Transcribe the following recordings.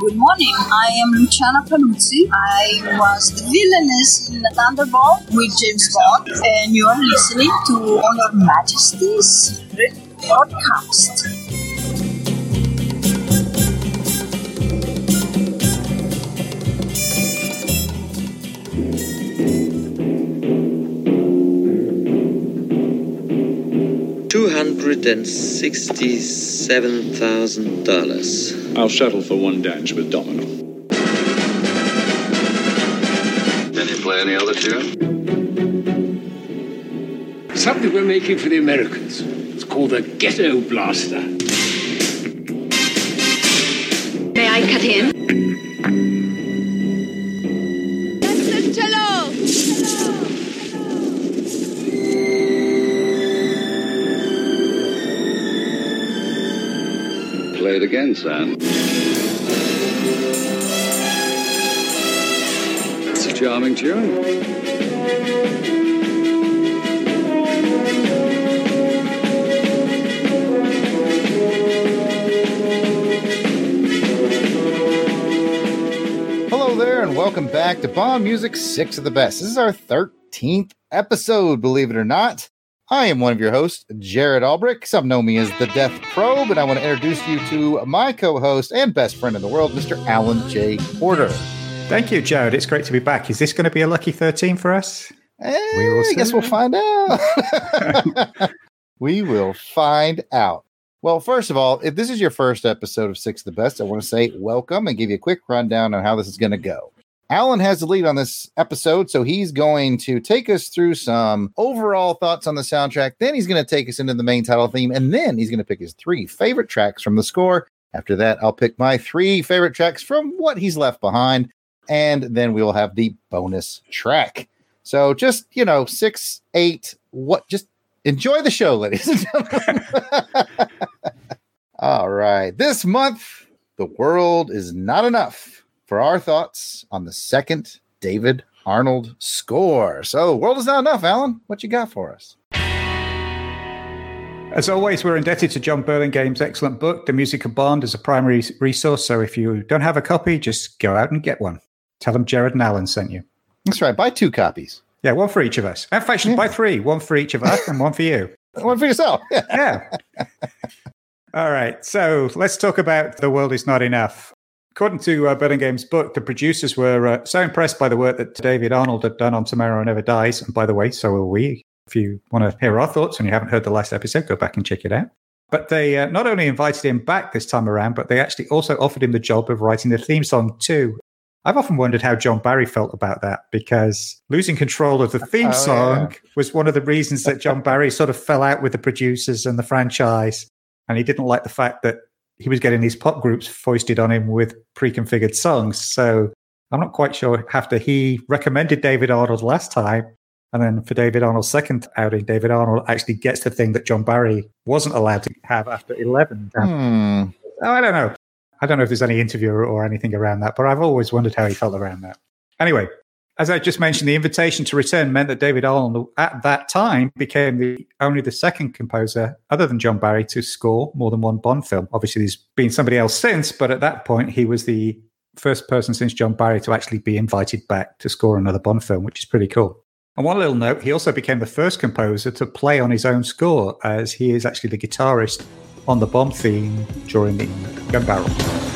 Good morning. I am Luciana Paluzzi. I was the villainess in Thunderball with James Bond, and you are listening to On Your Majesty's podcast. Two hundred and sixty-seven thousand dollars. I'll settle for one dance with Domino. Can you play any other tune? Something we're making for the Americans. It's called the Ghetto Blaster. May I cut in? Play it again, son. It's a charming tune. Hello there, and welcome back to Bond Music 6 of the Best. This is our 13th episode, believe it or not. I am one of your hosts, Jared Albrick. Some know me as the Death Probe, and I want to introduce you to my co host and best friend in the world, Mr. Alan J. Porter. Thank you, Jared. It's great to be back. Is this going to be a lucky 13 for us? Eh, I guess we'll find out. we will find out. Well, first of all, if this is your first episode of Six of the Best, I want to say welcome and give you a quick rundown on how this is going to go. Alan has the lead on this episode, so he's going to take us through some overall thoughts on the soundtrack. Then he's going to take us into the main title theme, and then he's going to pick his three favorite tracks from the score. After that, I'll pick my three favorite tracks from what he's left behind, and then we will have the bonus track. So just, you know, six, eight, what, just enjoy the show, ladies and gentlemen. All right. This month, the world is not enough for our thoughts on the second David Arnold score. So, world is not enough, Alan. What you got for us? As always, we're indebted to John Burlingame's excellent book, The Music of Bond, as a primary resource. So if you don't have a copy, just go out and get one. Tell them Jared and Alan sent you. That's right. Buy two copies. Yeah, one for each of us. In fact, yeah. buy three. One for each of us and one for you. one for yourself. Yeah. yeah. All right. So let's talk about The World Is Not Enough. According to uh, Burlingame's book, the producers were uh, so impressed by the work that David Arnold had done on Tomorrow Never Dies. And by the way, so are we. If you want to hear our thoughts and you haven't heard the last episode, go back and check it out. But they uh, not only invited him back this time around, but they actually also offered him the job of writing the theme song too. I've often wondered how John Barry felt about that because losing control of the theme oh, song yeah. was one of the reasons that John Barry sort of fell out with the producers and the franchise. And he didn't like the fact that he was getting these pop groups foisted on him with pre-configured songs. So I'm not quite sure after he recommended David Arnold last time, and then for David Arnold's second outing, David Arnold actually gets the thing that John Barry wasn't allowed to have after 11. Hmm. Oh, I don't know. I don't know if there's any interview or anything around that, but I've always wondered how he felt around that. Anyway, as I just mentioned, the invitation to return meant that David Arnold at that time became the only the second composer other than John Barry to score more than one Bond film. Obviously, there's been somebody else since, but at that point, he was the first person since John Barry to actually be invited back to score another Bond film, which is pretty cool. And one little note, he also became the first composer to play on his own score, as he is actually the guitarist on the Bond theme during the Gun Barrel.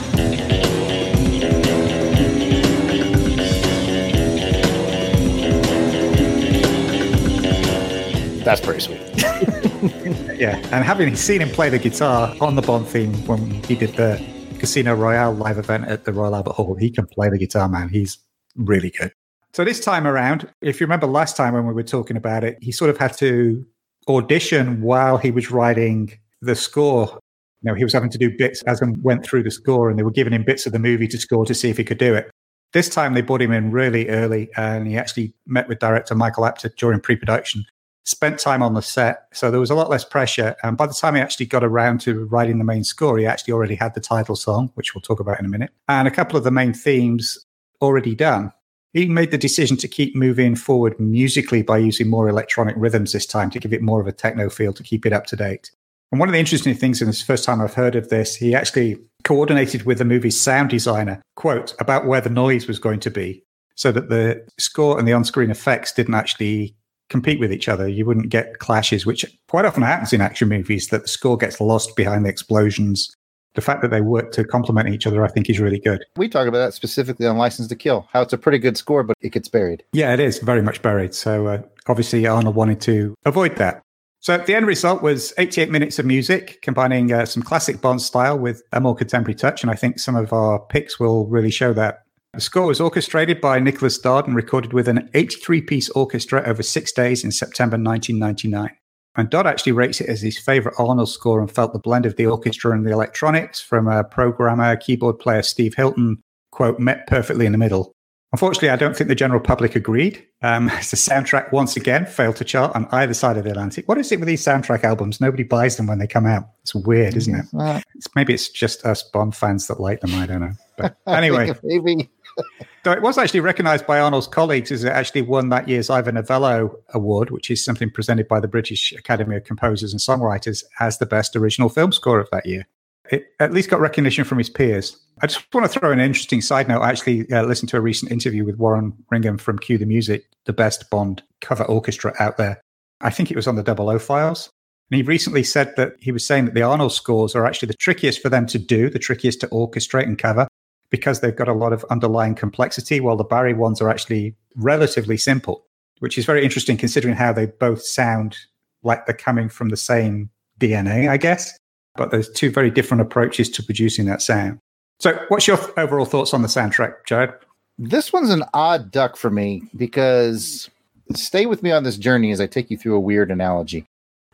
That's pretty sweet. yeah, and having seen him play the guitar on the Bond theme when he did the Casino Royale live event at the Royal Albert Hall, he can play the guitar, man. He's really good. So this time around, if you remember last time when we were talking about it, he sort of had to audition while he was writing the score. You know, he was having to do bits as he went through the score, and they were giving him bits of the movie to score to see if he could do it. This time they brought him in really early, and he actually met with director Michael Apted during pre-production. Spent time on the set, so there was a lot less pressure. And by the time he actually got around to writing the main score, he actually already had the title song, which we'll talk about in a minute, and a couple of the main themes already done. He made the decision to keep moving forward musically by using more electronic rhythms this time to give it more of a techno feel to keep it up to date. And one of the interesting things, and the first time I've heard of this, he actually coordinated with the movie's sound designer, quote, about where the noise was going to be, so that the score and the on screen effects didn't actually compete with each other. You wouldn't get clashes, which quite often happens in action movies, that the score gets lost behind the explosions. The fact that they work to complement each other, I think, is really good. We talk about that specifically on License to Kill, how it's a pretty good score, but it gets buried. Yeah, it is very much buried. So uh, obviously, Arnold wanted to avoid that. So the end result was 88 minutes of music, combining uh, some classic Bond style with a more contemporary touch. And I think some of our picks will really show that. The score was orchestrated by Nicholas Dodd and recorded with an 83 piece orchestra over six days in September 1999. And Dodd actually rates it as his favorite Arnold score and felt the blend of the orchestra and the electronics from a programmer, keyboard player Steve Hilton, quote, met perfectly in the middle. Unfortunately, I don't think the general public agreed. Um, the soundtrack once again failed to chart on either side of the Atlantic. What is it with these soundtrack albums? Nobody buys them when they come out. It's weird, isn't it? It's, maybe it's just us Bond fans that like them. I don't know. But anyway, maybe. So it was actually recognized by Arnold's colleagues as it actually won that year's Ivor Novello Award, which is something presented by the British Academy of Composers and Songwriters as the best original film score of that year. It at least got recognition from his peers. I just want to throw an interesting side note. I actually uh, listened to a recent interview with Warren Ringham from Cue the Music, the best Bond cover orchestra out there. I think it was on the Double O files. And he recently said that he was saying that the Arnold scores are actually the trickiest for them to do, the trickiest to orchestrate and cover, because they've got a lot of underlying complexity, while the Barry ones are actually relatively simple, which is very interesting considering how they both sound like they're coming from the same DNA, I guess. But there's two very different approaches to producing that sound. So, what's your overall thoughts on the soundtrack, Jared? This one's an odd duck for me because stay with me on this journey as I take you through a weird analogy.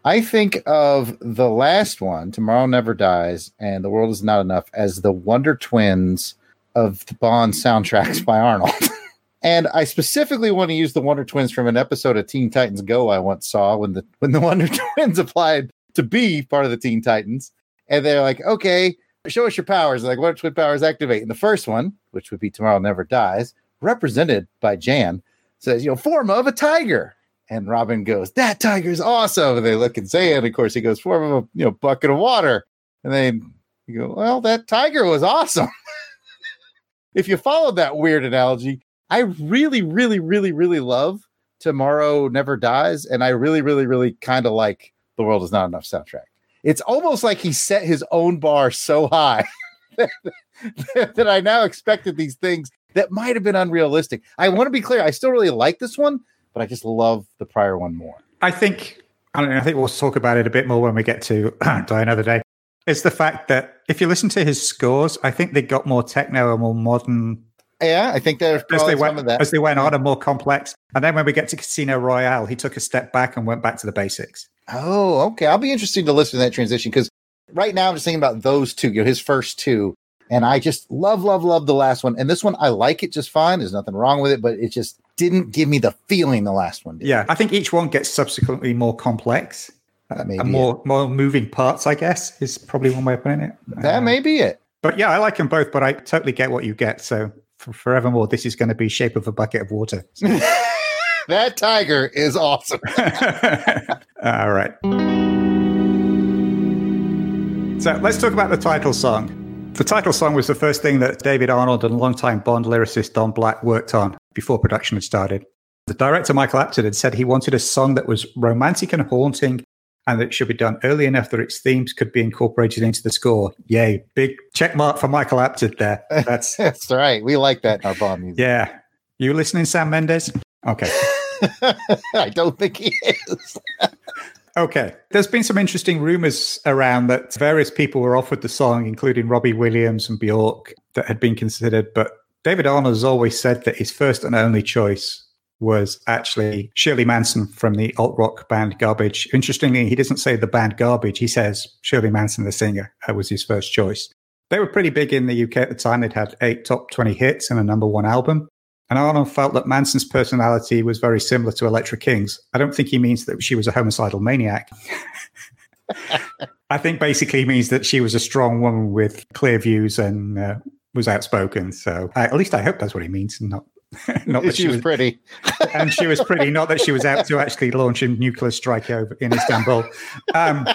I think of the last one, Tomorrow Never Dies, and The World Is Not Enough, as the Wonder Twins of the Bond soundtracks by Arnold. and I specifically want to use the Wonder Twins from an episode of Teen Titans Go I once saw when the when the Wonder Twins applied to be part of the Teen Titans. And they're like, okay, show us your powers. Like, what twin powers activate? And the first one, which would be Tomorrow Never Dies, represented by Jan, says, you know, form of a tiger. And Robin goes, that tiger's awesome. And they look and say, and of course, he goes, form of a you know bucket of water. And then you go, well, that tiger was awesome. If you followed that weird analogy, I really, really, really, really love Tomorrow Never Dies. And I really, really, really kind of like The World Is Not Enough soundtrack it's almost like he set his own bar so high that, that I now expected these things that might have been unrealistic. I want to be clear, I still really like this one, but I just love the prior one more. I think I, I think we'll talk about it a bit more when we get to Die Another Day. It's the fact that if you listen to his scores, I think they got more techno and more modern. Yeah, I think there's as they went, as they went on and more complex. And then when we get to Casino Royale, he took a step back and went back to the basics. Oh, okay. I'll be interested to listen to that transition because right now I'm just thinking about those two, you know, his first two. And I just love, love, love the last one. And this one, I like it just fine. There's nothing wrong with it, but it just didn't give me the feeling the last one did. Yeah. I think each one gets subsequently more complex. Uh, and more it. more moving parts, I guess, is probably one way of putting it. That uh, may be it. But yeah, I like them both, but I totally get what you get. So for forevermore, this is going to be shape of a bucket of water. So. that tiger is awesome. All right. So let's talk about the title song. The title song was the first thing that David Arnold and longtime Bond lyricist Don Black worked on before production had started. The director Michael Apted had said he wanted a song that was romantic and haunting and that it should be done early enough that its themes could be incorporated into the score. Yay. Big check mark for Michael Apted there. That's, That's right. We like that in our Bond music. Yeah. You listening, Sam Mendes? Okay. I don't think he is. okay. There's been some interesting rumors around that various people were offered the song, including Robbie Williams and Bjork, that had been considered. But David Arnold has always said that his first and only choice was actually Shirley Manson from the alt rock band Garbage. Interestingly, he doesn't say the band Garbage, he says Shirley Manson, the singer, was his first choice. They were pretty big in the UK at the time. They'd had eight top 20 hits and a number one album. And Arnold felt that Manson's personality was very similar to Elektra King's. I don't think he means that she was a homicidal maniac. I think basically means that she was a strong woman with clear views and uh, was outspoken. So at least I hope that's what he means. Not, not that she, she was, pretty, and she was pretty. Not that she was out to actually launch a nuclear strike over in Istanbul. Um,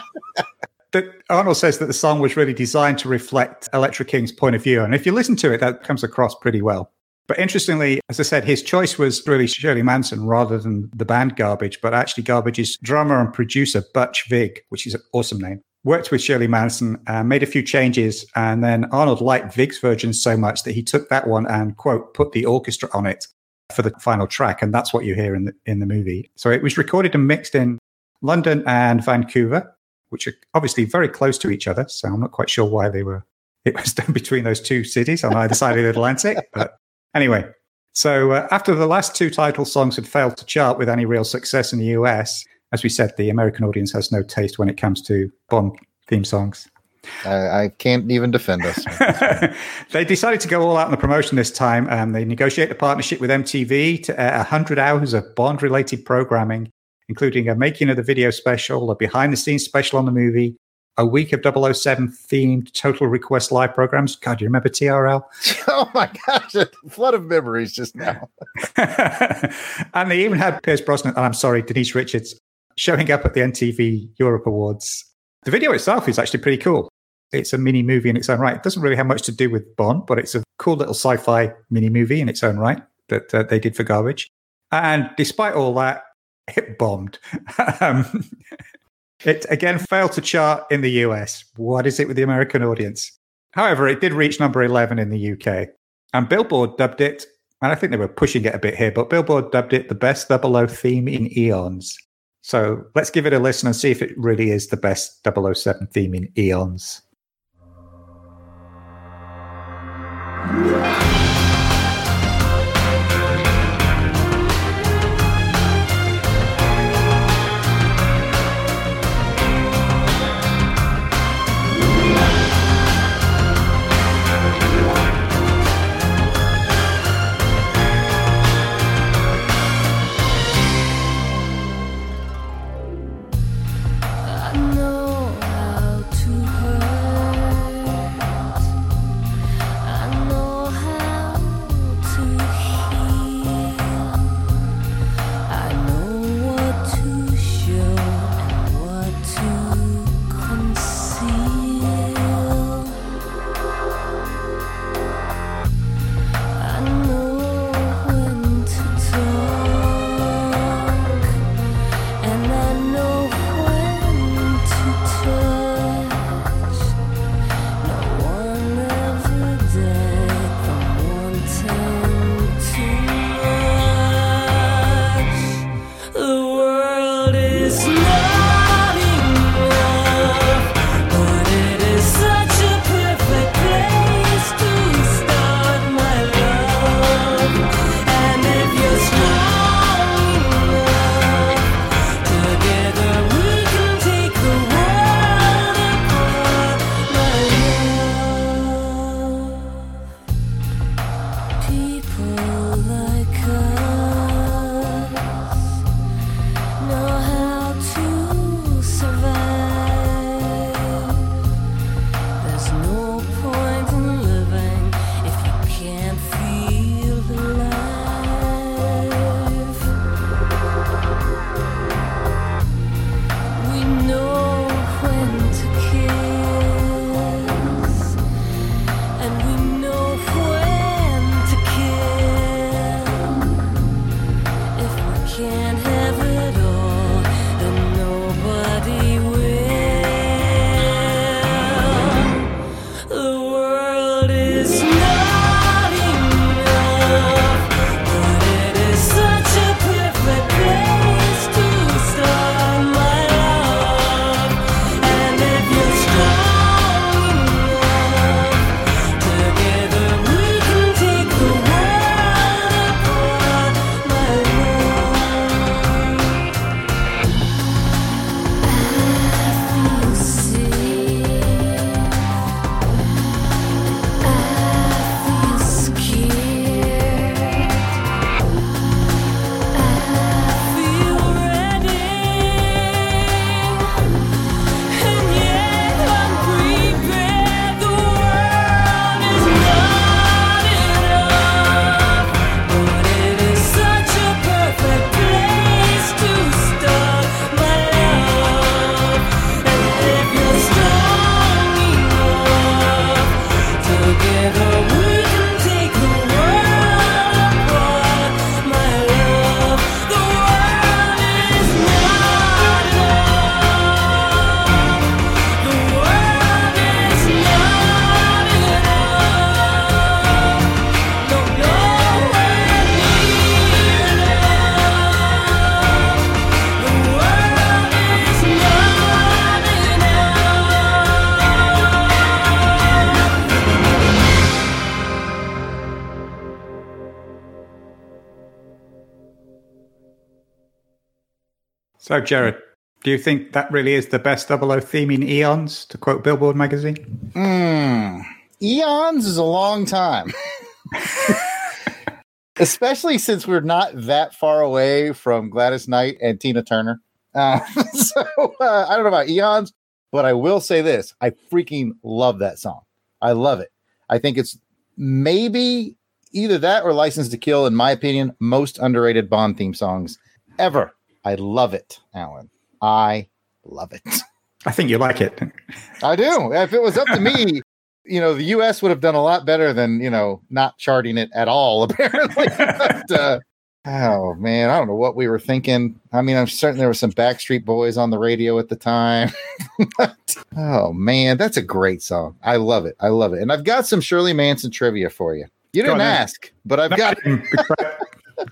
that Arnold says that the song was really designed to reflect Elektra King's point of view. And if you listen to it, that comes across pretty well. But interestingly, as I said, his choice was really Shirley Manson rather than the band Garbage, but actually Garbage's drummer and producer, Butch Vig, which is an awesome name, worked with Shirley Manson, uh, made a few changes, and then Arnold liked Vig's version so much that he took that one and, quote, put the orchestra on it for the final track. And that's what you hear in the, in the movie. So it was recorded and mixed in London and Vancouver, which are obviously very close to each other. So I'm not quite sure why they were, it was done between those two cities on either side of the Atlantic. But Anyway, so uh, after the last two title songs had failed to chart with any real success in the US, as we said, the American audience has no taste when it comes to Bond theme songs. I, I can't even defend us. they decided to go all out on the promotion this time. Um, they negotiated a partnership with MTV to air 100 hours of Bond related programming, including a making of the video special, a behind the scenes special on the movie, a week of 007 themed Total Request live programs. God, you remember TRL? oh my gosh, a flood of memories just now. and they even had Pierce Brosnan, and I'm sorry, Denise Richards, showing up at the MTV Europe Awards. The video itself is actually pretty cool. It's a mini movie in its own right. It doesn't really have much to do with Bond, but it's a cool little sci fi mini movie in its own right that uh, they did for Garbage. And despite all that, it bombed. um, it again failed to chart in the US. What is it with the American audience? However, it did reach number 11 in the UK. And Billboard dubbed it, and I think they were pushing it a bit here, but Billboard dubbed it the best 00 theme in eons. So let's give it a listen and see if it really is the best 007 theme in eons. So, Jared, do you think that really is the best 00 theme in eons, to quote Billboard magazine? Mm, eons is a long time. Especially since we're not that far away from Gladys Knight and Tina Turner. Uh, so uh, I don't know about eons, but I will say this I freaking love that song. I love it. I think it's maybe either that or License to Kill, in my opinion, most underrated Bond theme songs ever. I love it, Alan. I love it. I think you like it. I do. If it was up to me, you know, the U.S. would have done a lot better than you know not charting it at all. Apparently, but, uh, oh man, I don't know what we were thinking. I mean, I'm certain there were some Backstreet Boys on the radio at the time. but, oh man, that's a great song. I love it. I love it. And I've got some Shirley Manson trivia for you. You didn't ask, but I've got.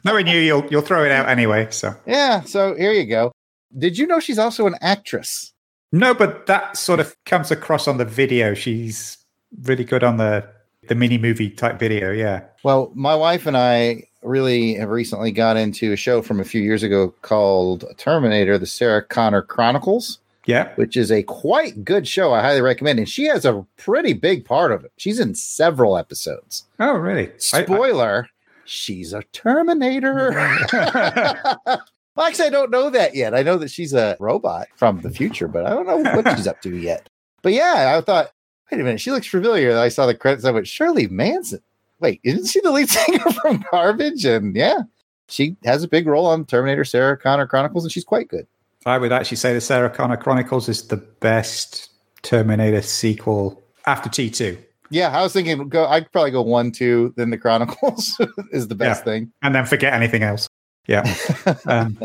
Knowing you, you'll you'll throw it out anyway. So yeah. So here you go. Did you know she's also an actress? No, but that sort of comes across on the video. She's really good on the the mini movie type video. Yeah. Well, my wife and I really have recently got into a show from a few years ago called Terminator: The Sarah Connor Chronicles. Yeah. Which is a quite good show. I highly recommend. And she has a pretty big part of it. She's in several episodes. Oh, really? Spoiler. She's a Terminator. well, actually, I don't know that yet. I know that she's a robot from the future, but I don't know what she's up to yet. But yeah, I thought, wait a minute, she looks familiar. I saw the credits. I went, Shirley Manson. Wait, isn't she the lead singer from Garbage? And yeah, she has a big role on Terminator Sarah Connor Chronicles, and she's quite good. I would actually say the Sarah Connor Chronicles is the best Terminator sequel after T2. Yeah, I was thinking go I'd probably go one, two, then the Chronicles is the best yeah. thing. And then forget anything else. Yeah. um,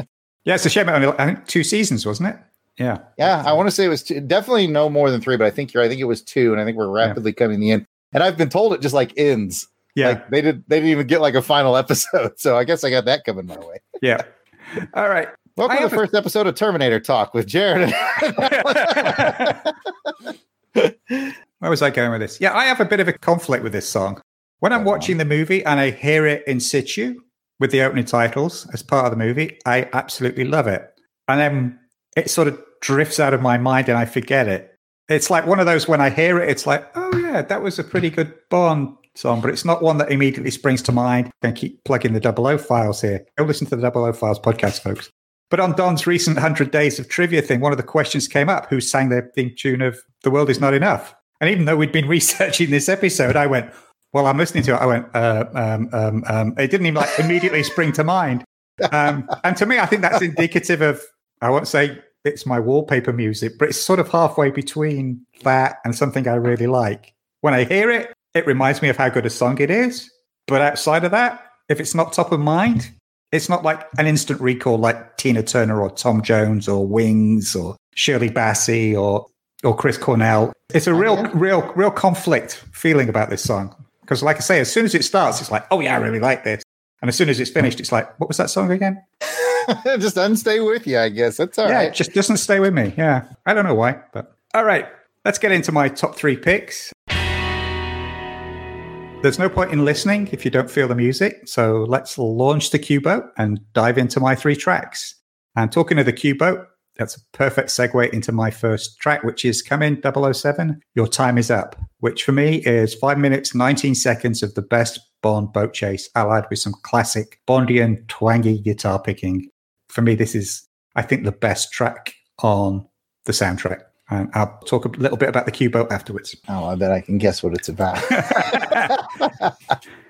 yeah, it's a shame. Only, I think two seasons, wasn't it? Yeah. Yeah, I want to say it was two, definitely no more than three, but I think you're I think it was two, and I think we're rapidly yeah. coming the end. And I've been told it just like ends. Yeah. Like they did they didn't even get like a final episode. So I guess I got that coming my way. Yeah. All right. Welcome to the first a- episode of Terminator Talk with Jared. Where was I going with this? Yeah, I have a bit of a conflict with this song. When I'm watching the movie and I hear it in situ with the opening titles as part of the movie, I absolutely love it. And then it sort of drifts out of my mind and I forget it. It's like one of those when I hear it, it's like, oh yeah, that was a pretty good Bond song, but it's not one that immediately springs to mind. Can keep plugging the double O files here. Go listen to the double O files podcast, folks. But on Don's recent 100 Days of Trivia thing, one of the questions came up who sang the theme tune of The World Is Not Enough? And even though we'd been researching this episode, I went, well, I'm listening to it. I went, uh, um, um, um. it didn't even like immediately spring to mind. Um, and to me, I think that's indicative of, I won't say it's my wallpaper music, but it's sort of halfway between that and something I really like. When I hear it, it reminds me of how good a song it is. But outside of that, if it's not top of mind, it's not like an instant recall like Tina Turner or Tom Jones or Wings or Shirley Bassey or or Chris Cornell. It's a real, real, real conflict feeling about this song. Because, like I say, as soon as it starts, it's like, oh yeah, I really like this. And as soon as it's finished, it's like, what was that song again? just doesn't stay with you, I guess. That's all yeah, right. It just doesn't stay with me. Yeah. I don't know why, but all right. Let's get into my top three picks. There's no point in listening if you don't feel the music. So let's launch the Q boat and dive into my three tracks. And talking of the Q boat, that's a perfect segue into my first track, which is Come In 007, Your Time Is Up, which for me is five minutes, 19 seconds of the best Bond boat chase, allied with some classic Bondian twangy guitar picking. For me, this is, I think, the best track on the soundtrack. And I'll talk a little bit about the Q boat afterwards. Oh, I bet I can guess what it's about.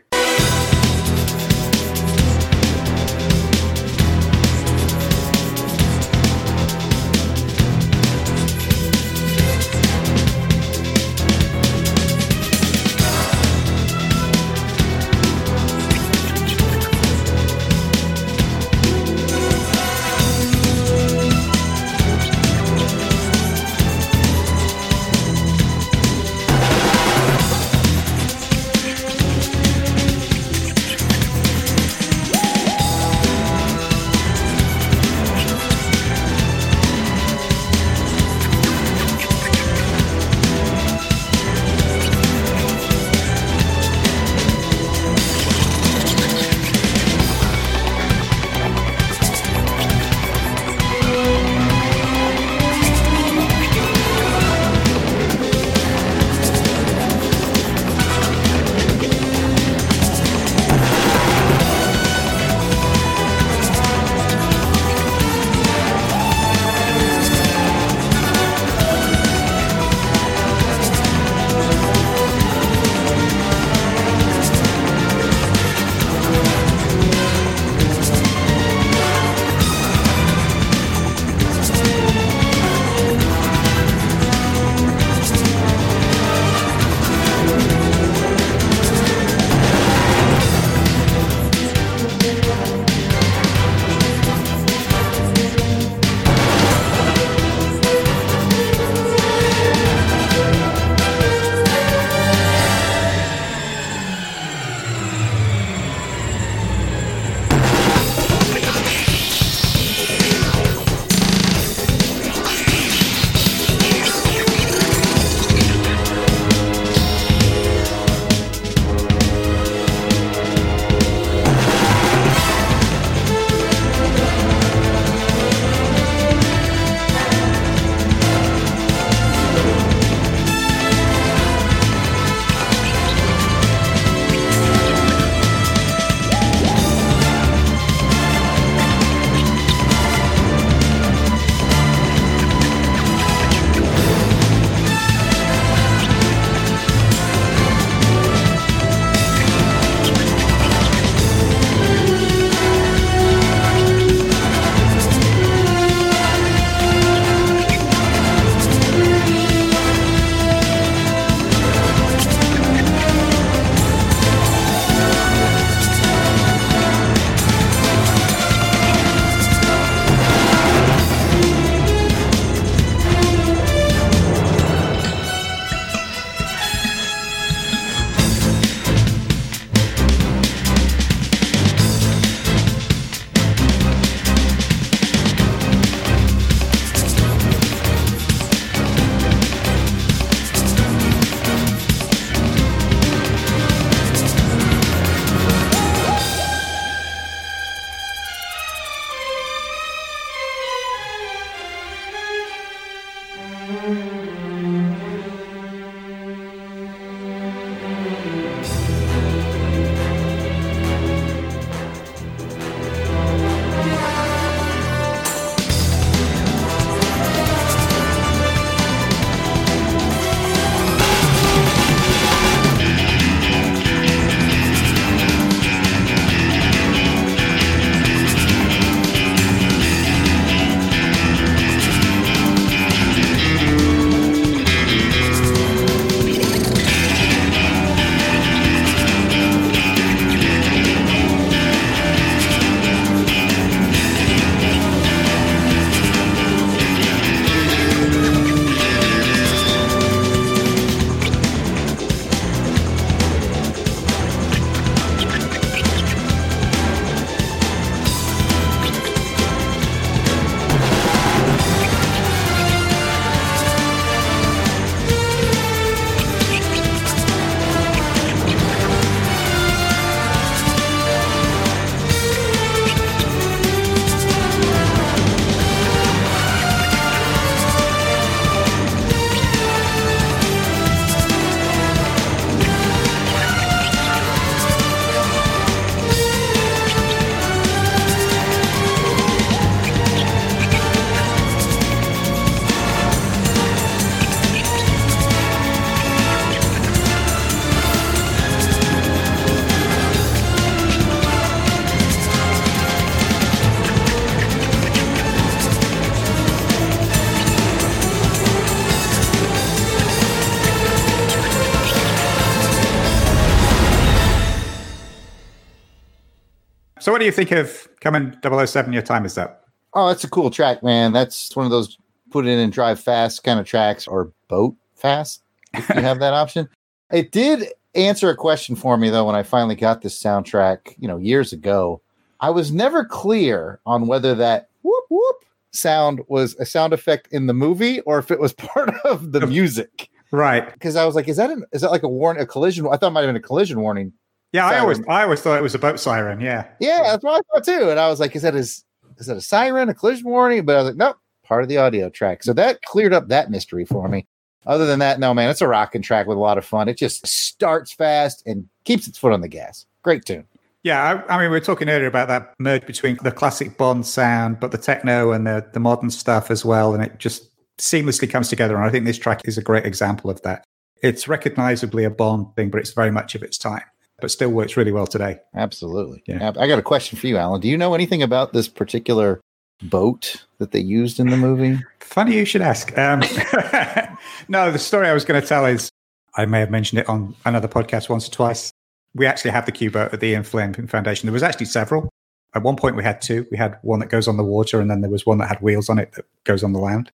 what do you think of Come In 007? Your time is up. Oh, that's a cool track, man. That's one of those put in and drive fast kind of tracks or boat fast if you have that option. It did answer a question for me though when I finally got this soundtrack, you know, years ago. I was never clear on whether that whoop whoop sound was a sound effect in the movie or if it was part of the music. Right. Because I was like, is that an, is that like a warning, a collision? I thought it might have been a collision warning. Yeah, I always I always thought it was a boat siren. Yeah. Yeah, that's what I thought too. And I was like, is that his is that a siren, a collision warning? But I was like, nope, part of the audio track. So that cleared up that mystery for me. Other than that, no, man, it's a rocking track with a lot of fun. It just starts fast and keeps its foot on the gas. Great tune. Yeah, I, I mean, we were talking earlier about that merge between the classic Bond sound, but the techno and the, the modern stuff as well. And it just seamlessly comes together. And I think this track is a great example of that. It's recognizably a Bond thing, but it's very much of its time, but still works really well today. Absolutely. Yeah. I got a question for you, Alan. Do you know anything about this particular boat that they used in the movie? Funny you should ask. Um, no, the story I was going to tell is I may have mentioned it on another podcast once or twice. We actually have the Q boat at the Ian Fleming Foundation. There was actually several. At one point, we had two. We had one that goes on the water, and then there was one that had wheels on it that goes on the land.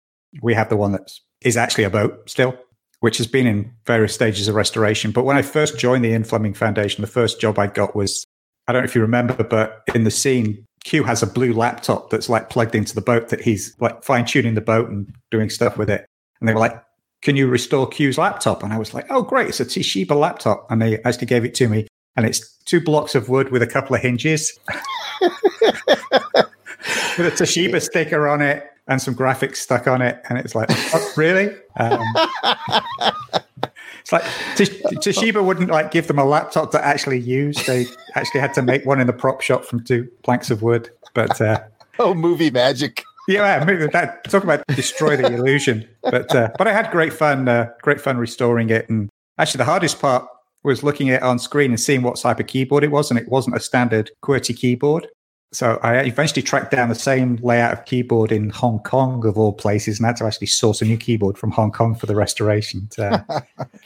We have the one that is actually a boat still, which has been in various stages of restoration. But when I first joined the Ian Fleming Foundation, the first job I got was I don't know if you remember, but in the scene, Q has a blue laptop that's like plugged into the boat that he's like fine tuning the boat and doing stuff with it. And they were like, Can you restore Q's laptop? And I was like, Oh, great. It's a Toshiba laptop. And they actually gave it to me. And it's two blocks of wood with a couple of hinges with a Toshiba sticker on it and some graphics stuck on it. And it's like, oh, Really? Um, it's like Toshiba wouldn't like give them a laptop to actually use. They actually had to make one in the prop shop from two planks of wood. But uh, Oh, movie magic. yeah, that talk about destroy the illusion. But uh, but I had great fun, uh, great fun restoring it. And actually, the hardest part was looking at it on screen and seeing what type of keyboard it was, and it wasn't a standard QWERTY keyboard. So I eventually tracked down the same layout of keyboard in Hong Kong, of all places, and had to actually source a new keyboard from Hong Kong for the restoration. So,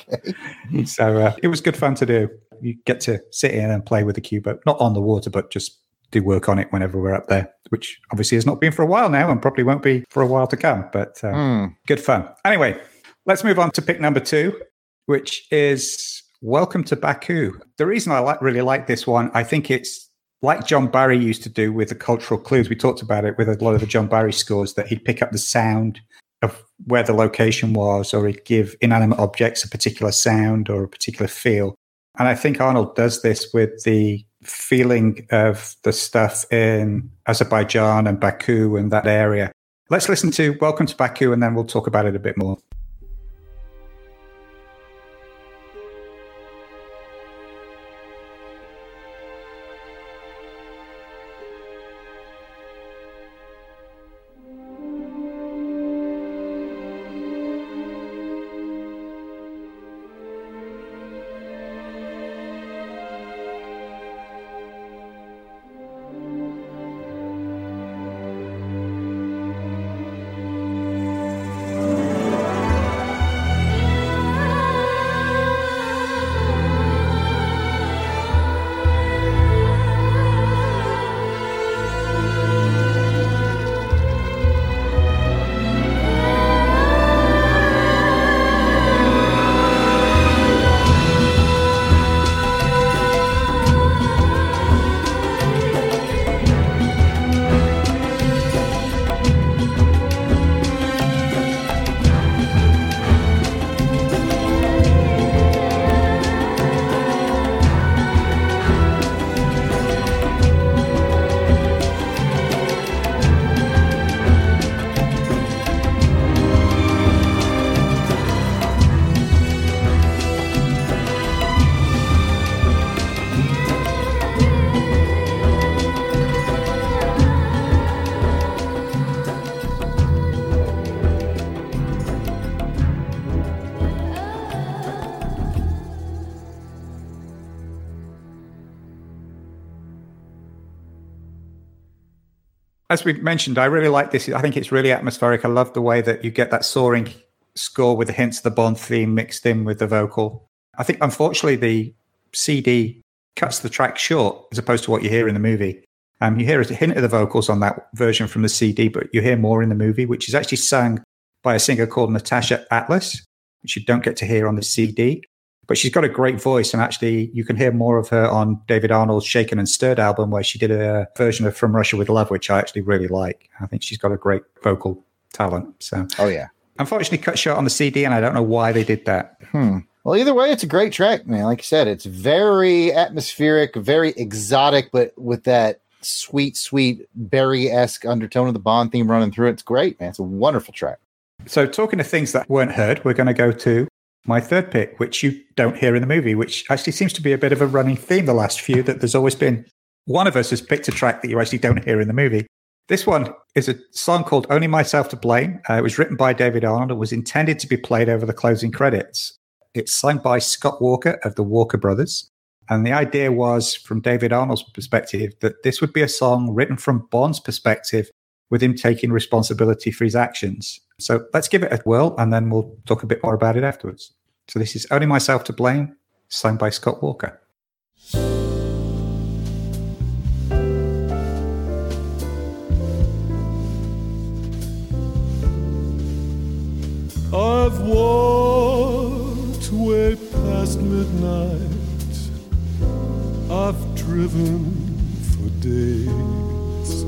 so uh, it was good fun to do. You get to sit in and play with the keyboard, not on the water, but just do work on it whenever we're up there, which obviously has not been for a while now and probably won't be for a while to come. But uh, Hmm. good fun. Anyway, let's move on to pick number two, which is Welcome to Baku. The reason I like, really like this one, I think it's like John Barry used to do with the cultural clues. We talked about it with a lot of the John Barry scores that he'd pick up the sound of where the location was, or he'd give inanimate objects a particular sound or a particular feel. And I think Arnold does this with the feeling of the stuff in Azerbaijan and Baku and that area. let's listen to Welcome to Baku and then we'll talk about it a bit more. We mentioned, I really like this. I think it's really atmospheric. I love the way that you get that soaring score with the hints of the Bond theme mixed in with the vocal. I think, unfortunately, the CD cuts the track short as opposed to what you hear in the movie. Um, you hear a hint of the vocals on that version from the CD, but you hear more in the movie, which is actually sung by a singer called Natacha Atlas, which you don't get to hear on the CD but she's got a great voice and actually you can hear more of her on david arnold's shaken and stirred album where she did a version of from russia with love which i actually really like. I think she's got a great vocal talent so. Oh yeah. Unfortunately cut short on the cd and i don't know why they did that. Hmm. well either way it's a great track man. Like you said it's very atmospheric very exotic but with that sweet sweet Barry-esque undertone of the bond theme running through it. it's great man. It's a wonderful track. So talking of things that weren't heard we're going to go to my third pick, which you don't hear in the movie, which actually seems to be a bit of a running theme the last few, that there's always been one of us has picked a track that you actually don't hear in the movie. This one is a song called Only Myself to Blame. Uh, it was written by David Arnold and was intended to be played over the closing credits. It's sung by Scott Walker of the Walker Brothers. And the idea was, from David Arnold's perspective, that this would be a song written from Bond's perspective with him taking responsibility for his actions. So let's give it a whirl and then we'll talk a bit more about it afterwards. So this is Only Myself to Blame, sung by Scott Walker. I've walked way past midnight. I've driven for days.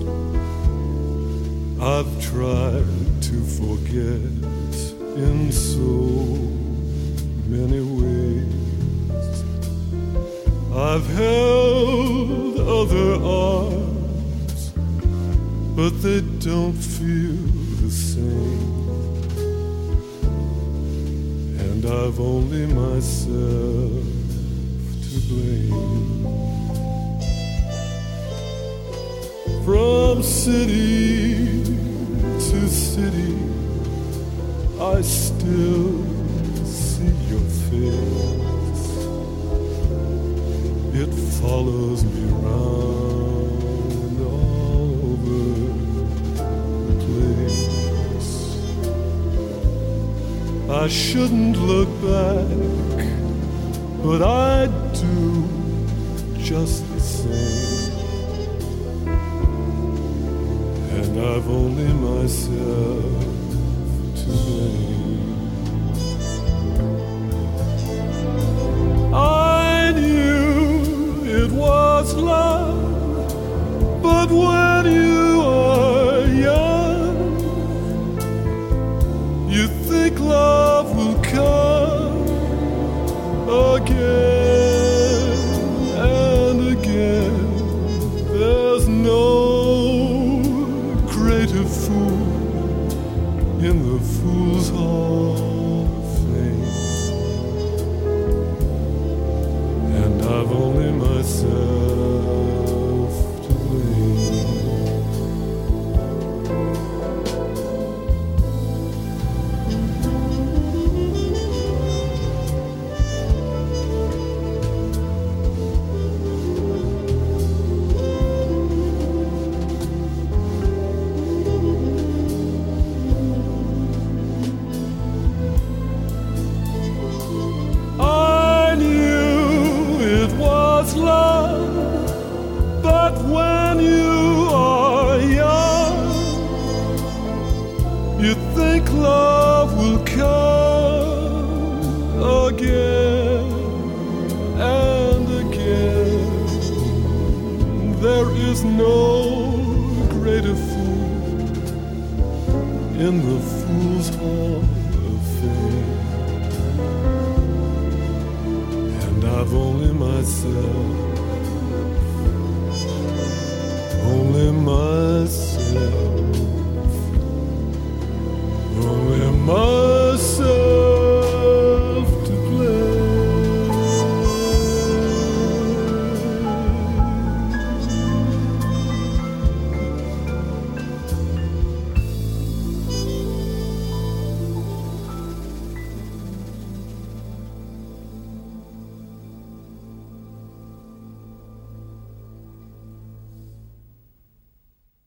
I've tried to forget in so many ways. I've held other arms, but they don't feel the same. And I've only myself to blame. From city to city, I still see your face. It follows me round all over the place. I shouldn't look back, but I do just the same. I've only myself to blame. I knew it was love, but when you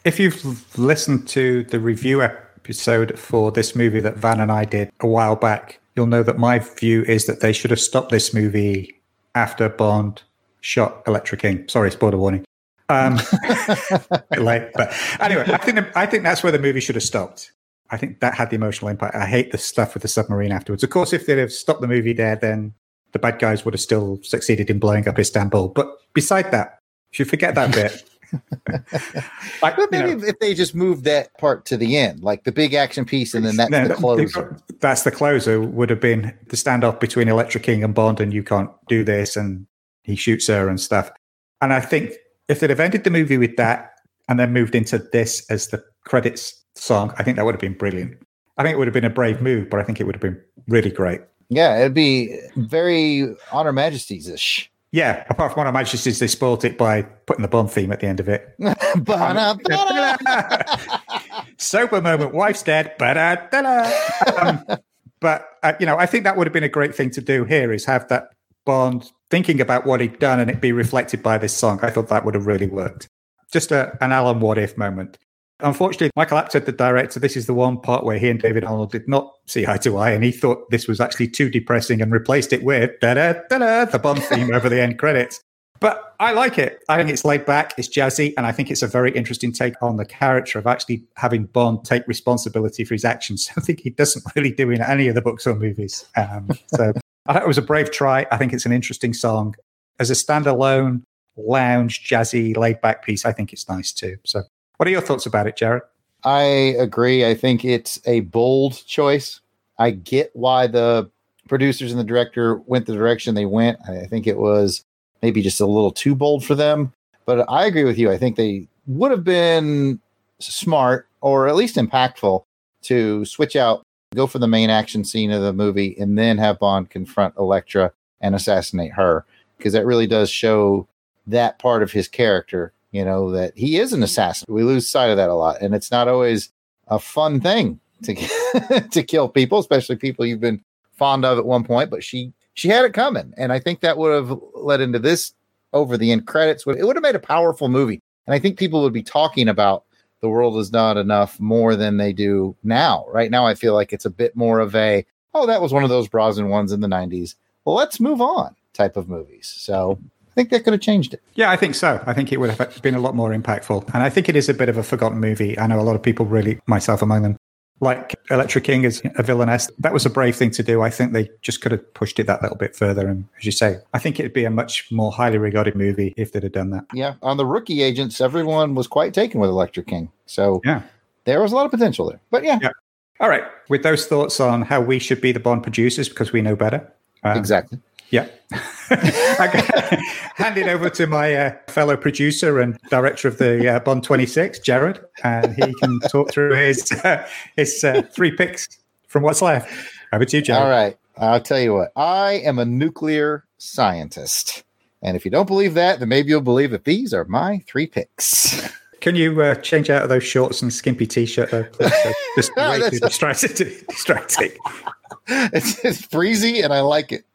If you've listened to the review episode for this movie that Van and I did a while back, you'll know that my view is that they should have stopped this movie after Bond shot Elektra King. Sorry, spoiler warning. Um, late, but anyway, I think I think that's where the movie should have stopped. I think that had the emotional impact. I hate the stuff with the submarine afterwards. Of course, if they'd have stopped the movie there, then the bad guys would have still succeeded in blowing up Istanbul. But beside that, if you forget that bit, like, But you know, maybe if they just moved that part to the end, like the big action piece, and then that's No, the closer. That's the closer. Would have been the standoff between Elektra King and Bond, and you can't do this, and he shoots her and stuff. And I think if they'd have ended the movie with that and then moved into this as the credits song, I think that would have been brilliant. I think it would have been a brave move, but I think it would have been really great. Yeah, it'd be very On Her Majesty's ish. Yeah, apart from one of my Majesty's, they spoiled it by putting the Bond theme at the end of it. Sober moment, wife's dead. Um, but uh, you know, I think that would have been a great thing to do here is have that Bond thinking about what he'd done and it be reflected by this song. I thought that would have really worked. Just a, an Alan what if moment. Unfortunately, Michael Apted, the director, this is the one part where he and David Arnold did not see eye to eye, and he thought this was actually too depressing and replaced it with da da da the Bond theme over the end credits. But I like it. I think it's laid back, it's jazzy, and I think it's a very interesting take on the character of actually having Bond take responsibility for his actions. Think he doesn't really do in any of the books or movies. Um, so I thought it was a brave try. I think it's an interesting song. As a standalone, lounge, jazzy, laid back piece, I think it's nice too. So, what are your thoughts about it, Jared? I agree. I think it's a bold choice. I get why the producers and the director went the direction they went. I think it was maybe just a little too bold for them. But I agree with you. I think they would have been smart or at least impactful to switch out, go for the main action scene of the movie, and then have Bond confront Elektra and assassinate her. Because that really does show that part of his character, you know, that he is an assassin. We lose sight of that a lot. And it's not always a fun thing to to kill people, especially people you've been fond of at one point. But she she had it coming, and I think that would have led into this over the end credits. It would have made a powerful movie, and I think people would be talking about the world is not enough more than they do now. Right now, I feel like it's a bit more of a oh, that was one of those Brosnan ones in the '90s. Well, let's move on type of movies. So I think that could have changed it. Yeah, I think so. I think it would have been a lot more impactful. And I think it is a bit of a forgotten movie. I know a lot of people really, myself among them, like Elektra King as a villainess. That was a brave thing to do. I think they just could have pushed it that little bit further. And as you say, I think it'd be a much more highly regarded movie if they'd have done that. Yeah, on the rookie agents, everyone was quite taken with Elektra King. So Yeah. there was a lot of potential there. But yeah, Yeah. All right. With those thoughts on how we should be the Bond producers because we know better. um, exactly. Yeah. I hand it over to my uh, fellow producer and director of the uh, Bond 26, Jared, and he can talk through his uh, his uh, three picks from what's left. Over to you, Joe. All right. I'll tell you what. I am a nuclear scientist. And if you don't believe that, then maybe you'll believe that these are my three picks. Can you uh, change out of those shorts and skimpy t-shirt though? So just way too distracting. distracting. it's, it's breezy and I like it.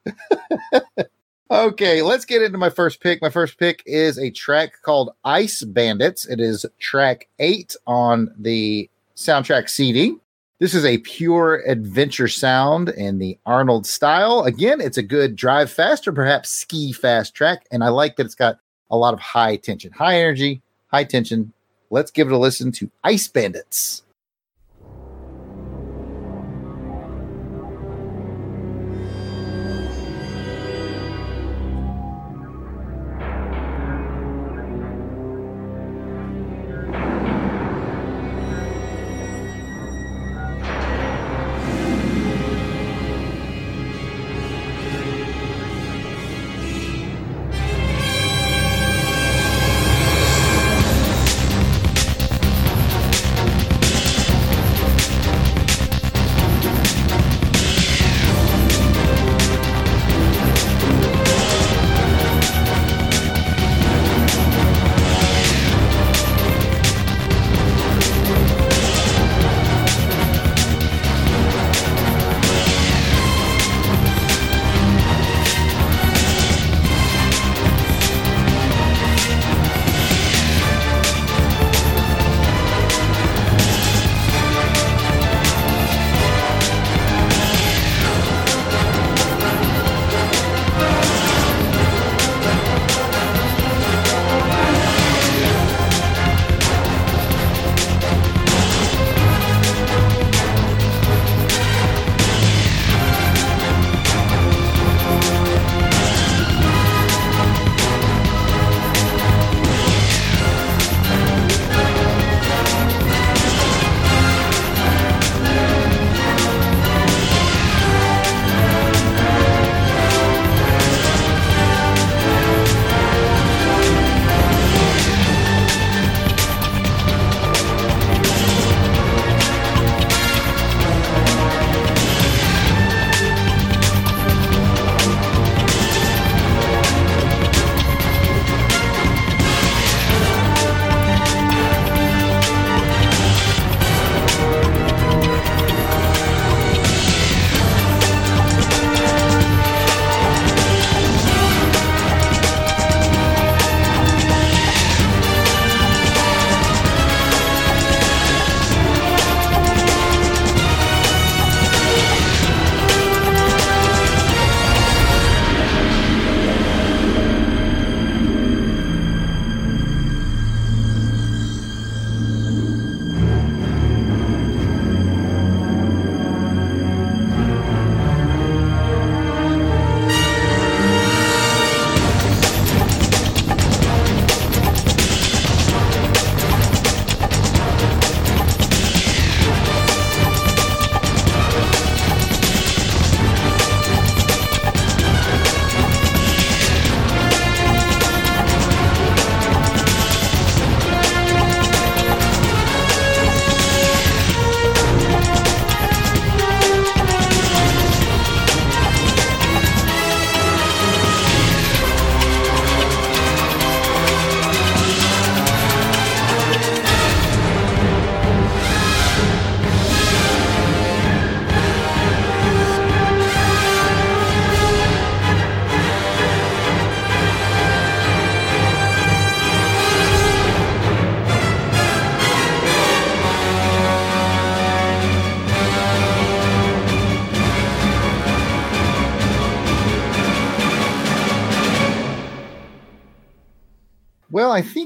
okay, let's get into my first pick. My first pick is a track called Ice Bandits. It is track eight on the soundtrack CD. This is a pure adventure sound in the Arnold style. Again, it's a good drive fast or perhaps ski fast track. And I like that it's got a lot of high tension, high energy, high tension. Let's give it a listen to Ice Bandits.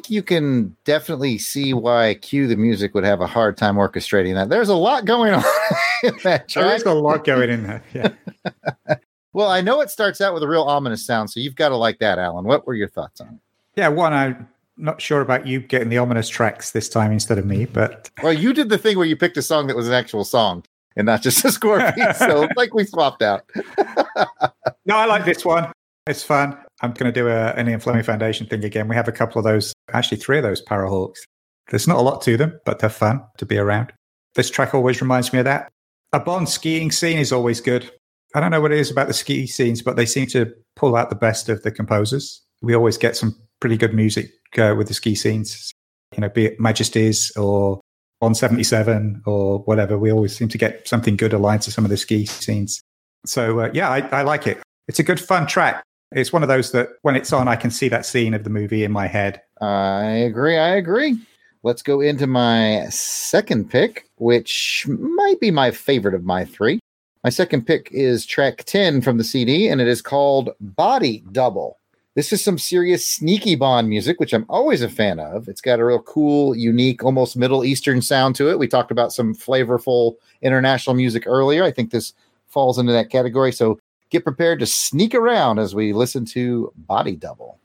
Think you can definitely see why Cue the Music would have a hard time orchestrating that. There's a lot going on in that track. There's a lot going in there. Yeah. Well, I know it starts out with a real ominous sound, so you've got to like that, Alan. What were your thoughts on it? Yeah, one, I'm not sure about you getting the ominous tracks this time instead of me, but Well, you did the thing where you picked a song that was an actual song and not just a score piece. so it's like we swapped out. no, I like this one. It's fun. I'm going to do a, an Fleming Foundation thing again. We have a couple of those, actually three of those Parahawks. There's not a lot to them, but they're fun to be around. This track always reminds me of that. A Bond skiing scene is always good. I don't know what it is about the ski scenes, but they seem to pull out the best of the composers. We always get some pretty good music uh, with the ski scenes, you know, be it Majesties or 177 or whatever. We always seem to get something good aligned to some of the ski scenes. So, uh, yeah, I, I like it. It's a good, fun track. It's one of those that when it's on, I can see that scene of the movie in my head. I agree. I agree. Let's go into my second pick, which might be my favorite of my three. My second pick is track 10 from the CD, and it is called Body Double. This is some serious sneaky Bond music, which I'm always a fan of. It's got a real cool, unique, almost Middle Eastern sound to it. We talked about some flavorful international music earlier. I think this falls into that category. So get prepared to sneak around as we listen to Body Double.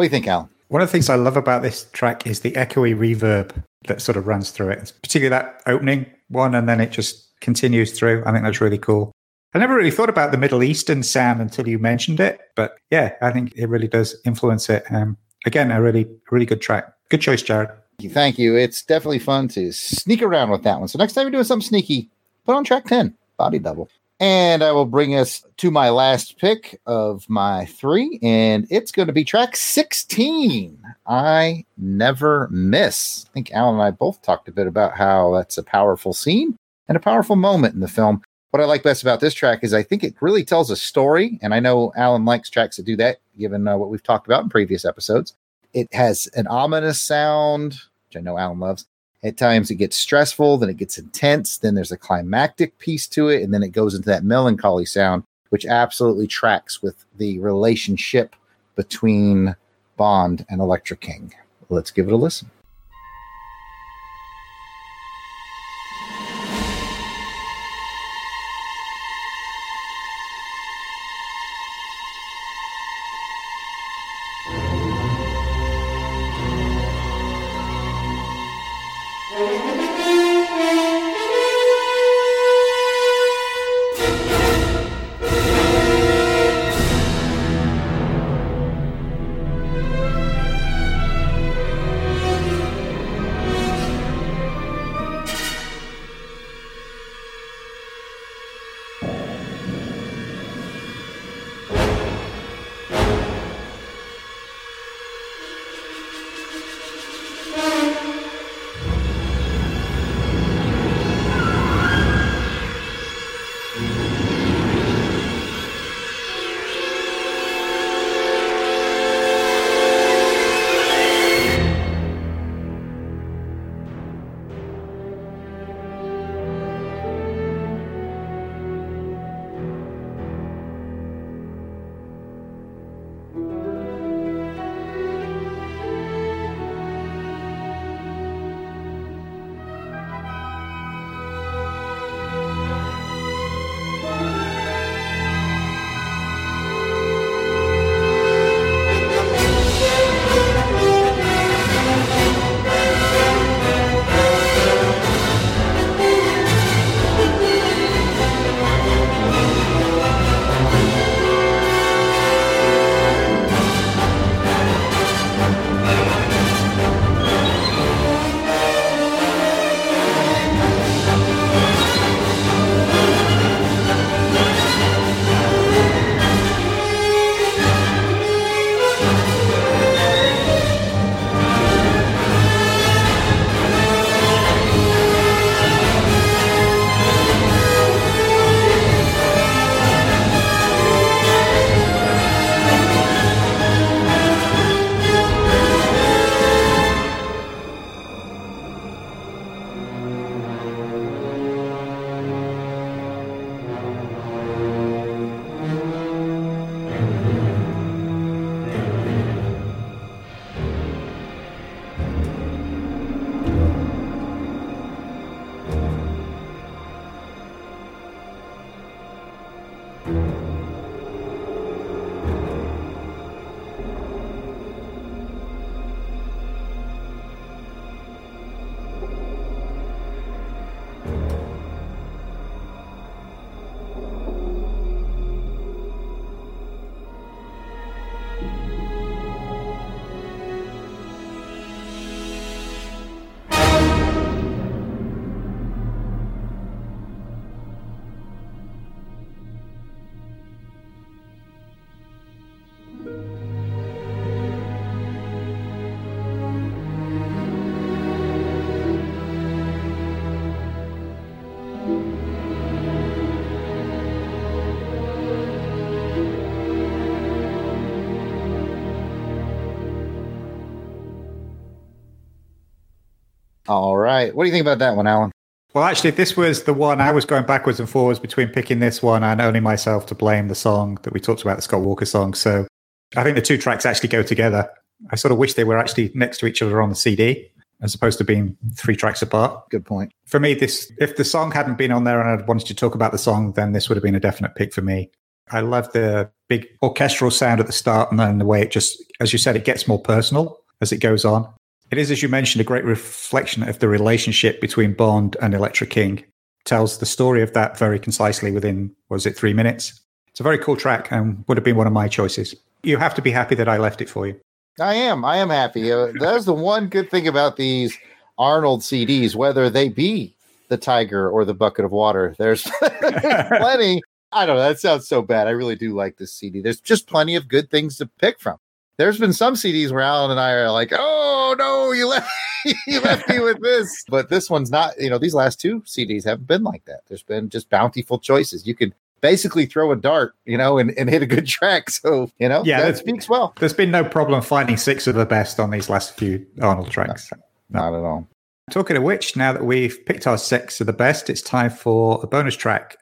What do you think, Alan? One of the things I love about this track is the echoey reverb that sort of runs through it, particularly that opening one, and then it just continues through. I think that's really cool. I never really thought about the Middle Eastern sound until you mentioned it, but yeah, I think it really does influence it. Um, again, a really, really good track. Good choice, Jared. Thank you. It's definitely fun to sneak around with that one. So next time you're doing something sneaky, put on track 10, body double. And I will bring us to my last pick of my three, and it's going to be track 16. I never miss. I think Alan and I both talked a bit about how that's a powerful scene and a powerful moment in the film. What I like best about this track is I think it really tells a story, and I know Alan likes tracks that do that, given uh, what we've talked about in previous episodes. It has an ominous sound, which I know Alan loves. At times it gets stressful, then it gets intense, then there's a climactic piece to it, and then it goes into that melancholy sound, which absolutely tracks with the relationship between Bond and Elektra King. Let's give it a listen. Right. What do you think about that one, Alan? Well, actually, this was the one I was going backwards and forwards between picking this one and only myself to blame the song that we talked about, the Scott Walker song. So I think the two tracks actually go together. I sort of wish they were actually next to each other on the CD as opposed to being three tracks apart. Good point. For me, this if the song hadn't been on there and I'd wanted to talk about the song, then this would have been a definite pick for me. I love the big orchestral sound at the start and then the way it just, as you said, it gets more personal as it goes on. It is, as you mentioned, a great reflection of the relationship between Bond and Elektra King. Tells the story of that very concisely within, was it three minutes? It's a very cool track and would have been one of my choices. You have to be happy that I left it for you. I am. I am happy. Uh, that's the one good thing about these Arnold CDs, whether they be the tiger or the bucket of water. There's plenty. I don't know. That sounds so bad. I really do like this CD. There's just plenty of good things to pick from. There's been some CDs where Alan and I are like, "Oh no, you left you left me with this," but this one's not. You know, these last two CDs haven't been like that. There's been just bountiful choices. You could basically throw a dart, you know, and, and hit a good track. So you know, Yeah, that speaks well. There's been no problem finding six of the best on these last few Arnold tracks. Not at all. Talking of which, now that we've picked our six of the best, it's time for a bonus track.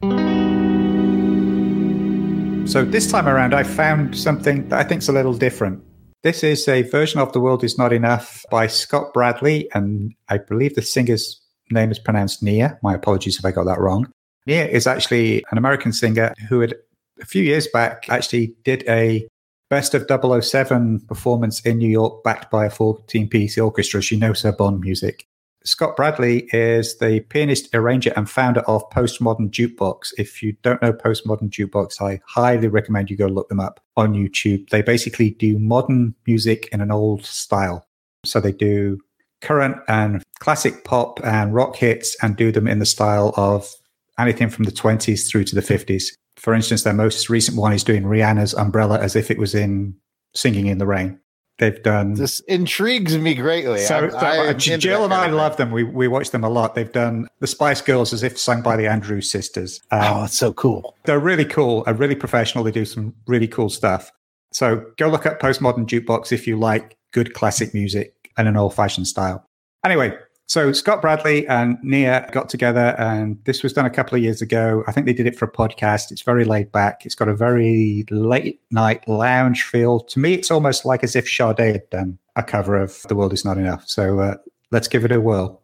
So this time around, I found something that I think's a little different. This is a version of "The World Is Not Enough" by Scott Bradlee, and I believe the singer's name is pronounced Nia. My apologies if I got that wrong. Nia is actually an American singer who had a few years back actually did a best of 007 performance in New York, backed by a 14 piece orchestra. She knows her Bond music. Scott Bradlee is the pianist, arranger, and founder of Postmodern Jukebox. If you don't know Postmodern Jukebox, I highly recommend you go look them up on YouTube. They basically do modern music in an old style. So they do current and classic pop and rock hits and do them in the style of anything from the 20s through to the 50s. For instance, their most recent one is doing Rihanna's Umbrella as if it was in Singing in the Rain. They've done This intrigues me greatly. so, I- I uh, Jill and I love them. We we watch them a lot. They've done the Spice Girls as if sung by the Andrews sisters. Um, Oh, it's so cool. they're really cool, are really professional. They do some really cool stuff. So go look up Postmodern Jukebox if you like good classic music and an old fashioned style. Anyway, so Scott Bradlee and Nia got together, and this was done a couple of years ago. I think they did it for a podcast. It's very laid back. It's got a very late night lounge feel. To me, it's almost like as if Sade had done a cover of The World Is Not Enough. So uh, let's give it a whirl.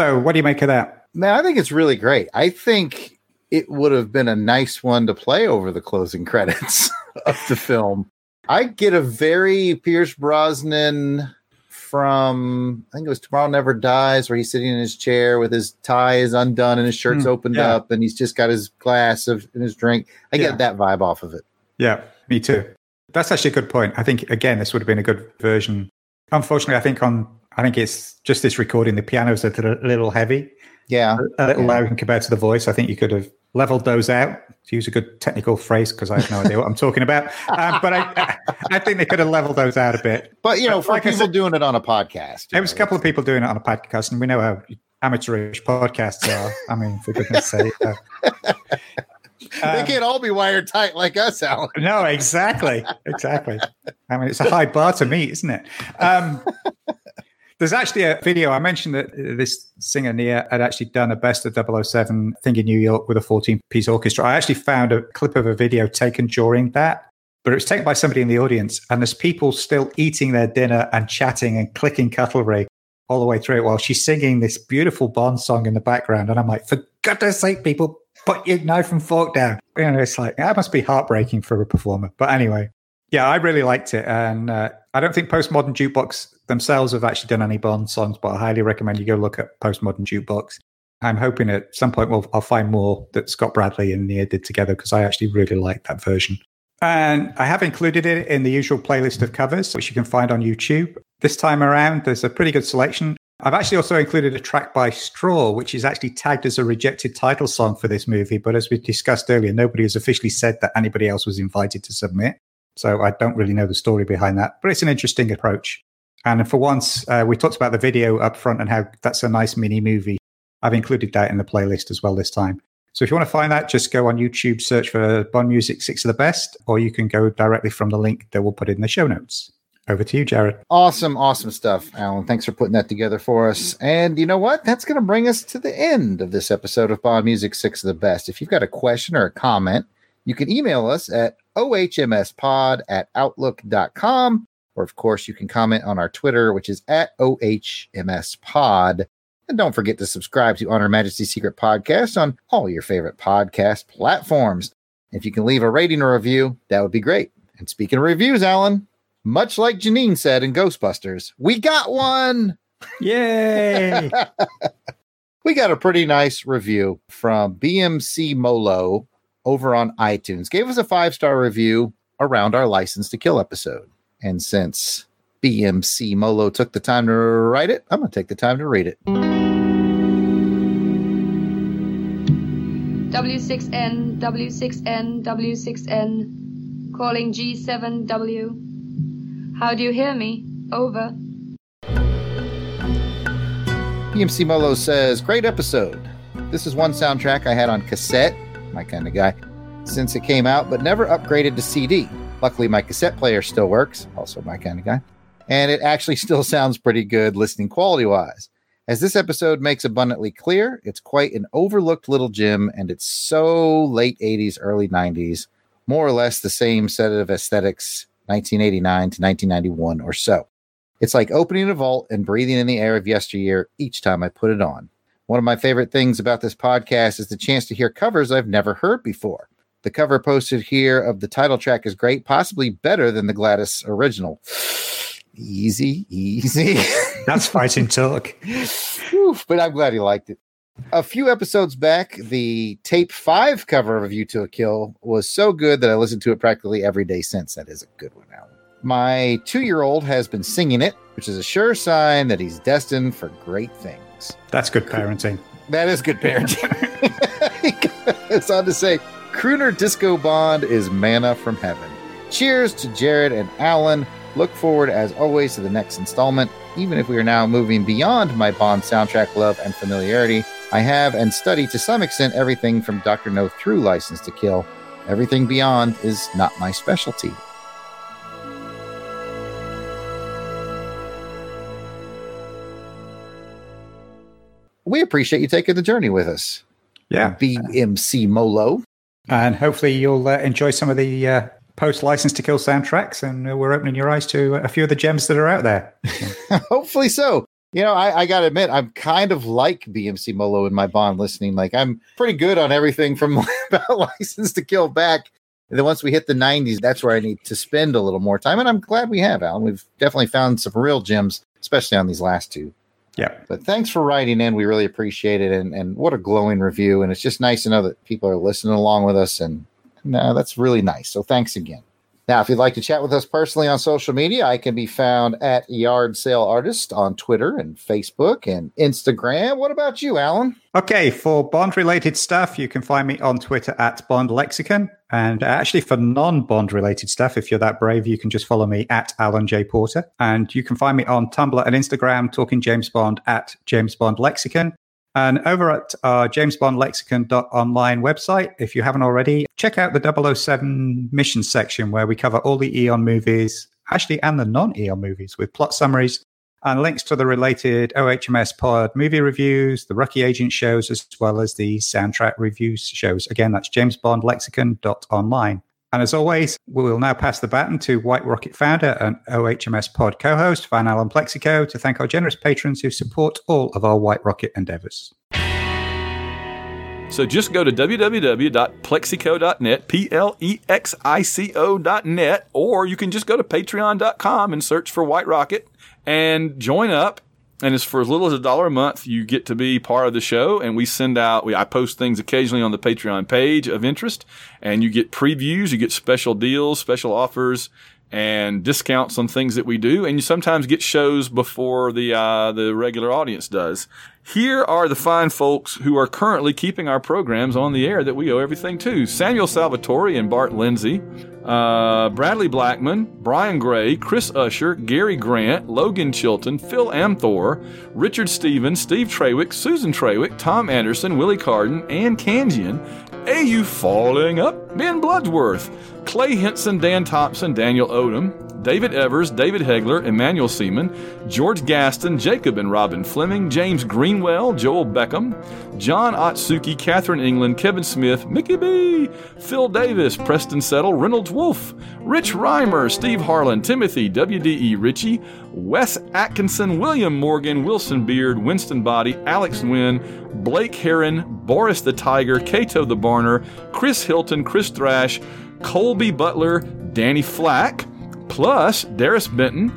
So, what do you make of that? Man, I think it's really great. I think it would have been a nice one to play over the closing credits of the film. I get a very Pierce Brosnan from I think it was Tomorrow Never Dies, where he's sitting in his chair with his tie is undone and his shirt's Mm, opened yeah. up, and he's just got his glass of and his drink. I Yeah. get that vibe off of it. Yeah, me too. That's actually a good point. I think again, this would have been a good version. Unfortunately, I think on I think it's just this recording. The piano's are a little, heavy, Yeah, a little Yeah. loud compared to the voice. I think you could have leveled those out. To use a good technical phrase, because I have no idea what I'm talking about. Um, but I, I think they could have leveled those out a bit. but you know, But for like people said- doing it on a podcast, There was a couple of people doing it on a podcast, and we know how amateurish podcasts are. I mean, for goodness sake. Uh, they um, can't all be wired tight like us, Alan. No, exactly, exactly. I mean, it's a high bar to meet, isn't it? Um, there's actually a video. I mentioned that this singer Nia had actually done a best of 007 thing in New York with a 14 piece orchestra. I actually found a clip of a video taken during that, but it was taken by somebody in the audience, and there's people still eating their dinner and chatting and clicking cutlery all the way through it while she's singing this beautiful Bond song in the background. And I'm like, for goodness sake, people, put your knife and fork down. You know, it's like, that must be heartbreaking for a performer. But anyway, yeah, I really liked it. And uh, I don't think Postmodern Jukebox themselves have actually done any Bond songs, but I highly recommend you go look at Postmodern Jukebox. I'm hoping at some point we'll, I'll find more that Scott Bradlee and Nia did together because I actually really like that version. And I have included it in the usual playlist of covers, which you can find on YouTube. This time around, there's a pretty good selection. I've actually also included a track by Straw, which is actually tagged as a rejected title song for this movie. But as we discussed earlier, nobody has officially said that anybody else was invited to submit. So I don't really know the story behind that, but it's an interesting approach. And for once, uh, we talked about the video up front and how that's a nice mini movie. I've included that in the playlist as well this time. So if you want to find that, just go on YouTube, search for Bond Music Six of the Best, or you can go directly from the link that we'll put in the show notes. Over to you, Jared. Awesome, awesome stuff, Alan. Thanks for putting that together for us. And you know what? That's going to bring us to the end of this episode of Bond Music Six of the Best. If you've got a question or a comment, you can email us at ohmspod at outlook.com. Or, of course, you can comment on our Twitter, which is at ohmspod. And don't forget to subscribe to On Her Majesty's Secret Podcast on all your favorite podcast platforms. If you can leave a rating or review, that would be great. And speaking of reviews, Alan, much like Janine said in Ghostbusters, we got one. Yay! we got a pretty nice review from BMC Molo over on iTunes. Gave us a five star review around our License to Kill episode. And since BMC Molo took the time to write it, I'm going to take the time to read it. W6N, W6N, W6N. Calling G7W. How do you hear me? Over. BMC Molo says, Great episode. This is one soundtrack I had on cassette, my kind of guy, since it came out, but never upgraded to CD. Luckily, my cassette player still works, also my kind of guy, and it actually still sounds pretty good listening quality wise. As this episode makes abundantly clear, it's quite an overlooked little gem, and it's so late 80s, early 90s, more or less the same set of aesthetics, 1989 to 1991 or so. It's like opening a vault and breathing in the air of yesteryear each time I put it on. One of my favorite things about this podcast is the chance to hear covers I've never heard before. The cover posted here of the title track is great, possibly better than the Gladys original. Easy, easy. That's fighting talk. But I'm glad he liked it. A few episodes back, the tape five cover of View to a Kill was so good that I listened to it practically every day since. That is a good one, Alan. My two year old has been singing it, which is a sure sign that he's destined for great things. That's good parenting. That is good parenting. it's on to say, Crooner Disco Bond is manna from heaven. Cheers to Jared and Alan. Look forward, as always, to the next installment. Even if we are now moving beyond my Bond soundtrack love and familiarity, I have and study to some extent everything from Dr. No through License to Kill. Everything beyond is not my specialty. We appreciate you taking the journey with us. Yeah. BMC Molo. And hopefully you'll uh, enjoy some of the uh, post license to kill soundtracks. And uh, we're opening your eyes to a few of the gems that are out there. Hopefully so. You know, I, I got to admit, I'm kind of like BMC Molo in my Bond listening. Like, I'm pretty good on everything from about License to Kill back. And then once we hit the 90s, that's where I need to spend a little more time. And I'm glad we have, Alan. We've definitely found some real gems, especially on these last two. Yeah. But thanks for writing in. We really appreciate it. And, and what a glowing review. And it's just nice to know that people are listening along with us. And no, uh, that's really nice. So thanks again. Now, if you'd like to chat with us personally on social media, I can be found at Yard Sale Artist on Twitter and Facebook and Instagram. What about you, Alan? Okay, for Bond related stuff, you can find me on Twitter at Bond Lexicon. And actually, for non Bond related stuff, if you're that brave, you can just follow me at Alan J. Porter. And you can find me on Tumblr and Instagram talking James Bond at James Bond Lexicon. And over at uh, our jamesbondlexicon.online website, if you haven't already, check out the 007 mission section where we cover all the Eon movies, actually, and the non Eon movies with plot summaries and links to the related OHMS pod movie reviews, the Rookie Agent shows, as well as the soundtrack reviews shows. Again, that's jamesbondlexicon.online. And as always, we will now pass the baton to White Rocket founder and OHMS pod co host, Van Allen Plexico, to thank our generous patrons who support all of our White Rocket endeavors. So just go to www.plexico.net, P L E X I C O.net, or you can just go to patreon.com and search for White Rocket and join up. And it's for as little as a dollar a month, you get to be part of the show. And we send out, we, I post things occasionally on the Patreon page of interest, and you get previews, you get special deals, special offers, and discounts on things that we do. And you sometimes get shows before the uh, the regular audience does. Here are the fine folks who are currently keeping our programs on the air that we owe everything to. Samuel Salvatore and Bart Lindsay, uh, Bradley Blackman, Brian Gray, Chris Usher, Gary Grant, Logan Chilton, Phil Amthor, Richard Stevens, Steve Trawick, Susan Trawick, Tom Anderson, Willie Carden, Ann Kangian, AU Falling Up, Ben Bloodsworth, Clay Henson, Dan Thompson, Daniel Odom, David Evers, David Hegler, Emmanuel Seaman, George Gaston, Jacob and Robin Fleming, James Greenwell, Joel Beckham, John Otsuki, Catherine England, Kevin Smith, Mickey B, Phil Davis, Preston Settle, Reynolds Wolf, Rich Reimer, Steve Harlan, Timothy, WDE Ritchie, Wes Atkinson, William Morgan, Wilson Beard, Winston Body, Alex Wynn, Blake Heron, Boris the Tiger, Cato the Barner, Chris Hilton, Chris Thrash, Colby Butler, Danny Flack, plus Darius Benton,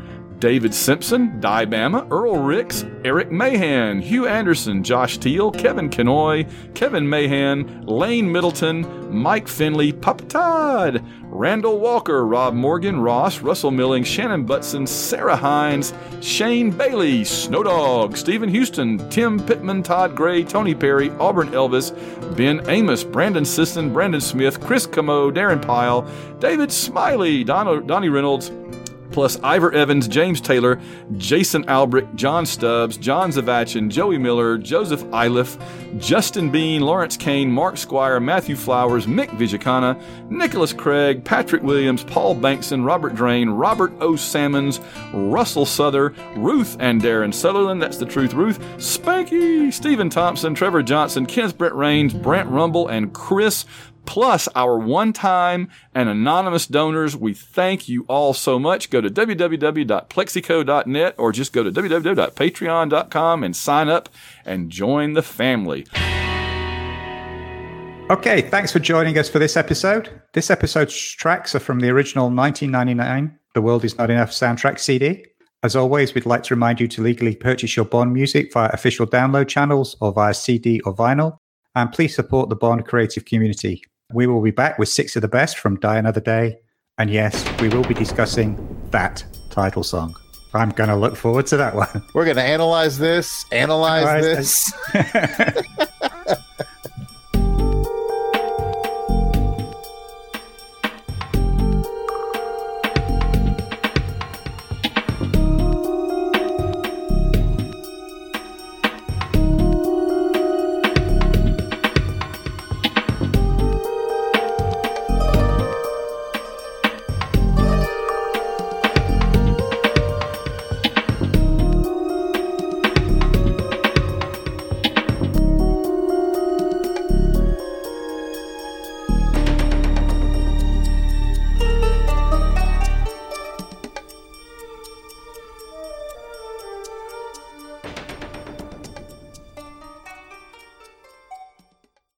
David Simpson, Di Bama, Earl Ricks, Eric Mahan, Hugh Anderson, Josh Teal, Kevin Kenoy, Kevin Mahan, Lane Middleton, Mike Finley, Papa Todd, Randall Walker, Rob Morgan, Ross, Russell Milling, Shannon Butson, Sarah Hines, Shane Bailey, Snowdog, Stephen Houston, Tim Pittman, Todd Gray, Tony Perry, Auburn Elvis, Ben Amos, Brandon Sisson, Brandon Smith, Chris Camo, Darren Pyle, David Smiley, Don- Donnie Reynolds, plus Ivor Evans, James Taylor, Jason Albrick, John Stubbs, John Zavachin, Joey Miller, Joseph Iliff, Justin Bean, Lawrence Kane, Mark Squire, Matthew Flowers, Mick Vijakana, Nicholas Craig, Patrick Williams, Paul Bankson, Robert Drain, Robert O. Salmons, Russell Souther, Ruth and Darren Sutherland, that's the truth, Ruth, Spanky, Stephen Thompson, Trevor Johnson, Kenneth Brett Rains, Brent Rumble, and Chris plus our one time and anonymous donors. We thank you all so much. Go to www.plexico.net or just go to www.patreon.com and sign up and join the family. Okay, thanks for joining us for this episode. This episode's tracks are from the original 1999 The World Is Not Enough soundtrack CD. As always, we'd like to remind you to legally purchase your Bond music via official download channels or via CD or vinyl. And please support the Bond creative community. We will be back with six of the best from Die Another Day. And yes, we will be discussing that title song. I'm going to look forward to that one. We're going to analyze this, analyze Analyze this.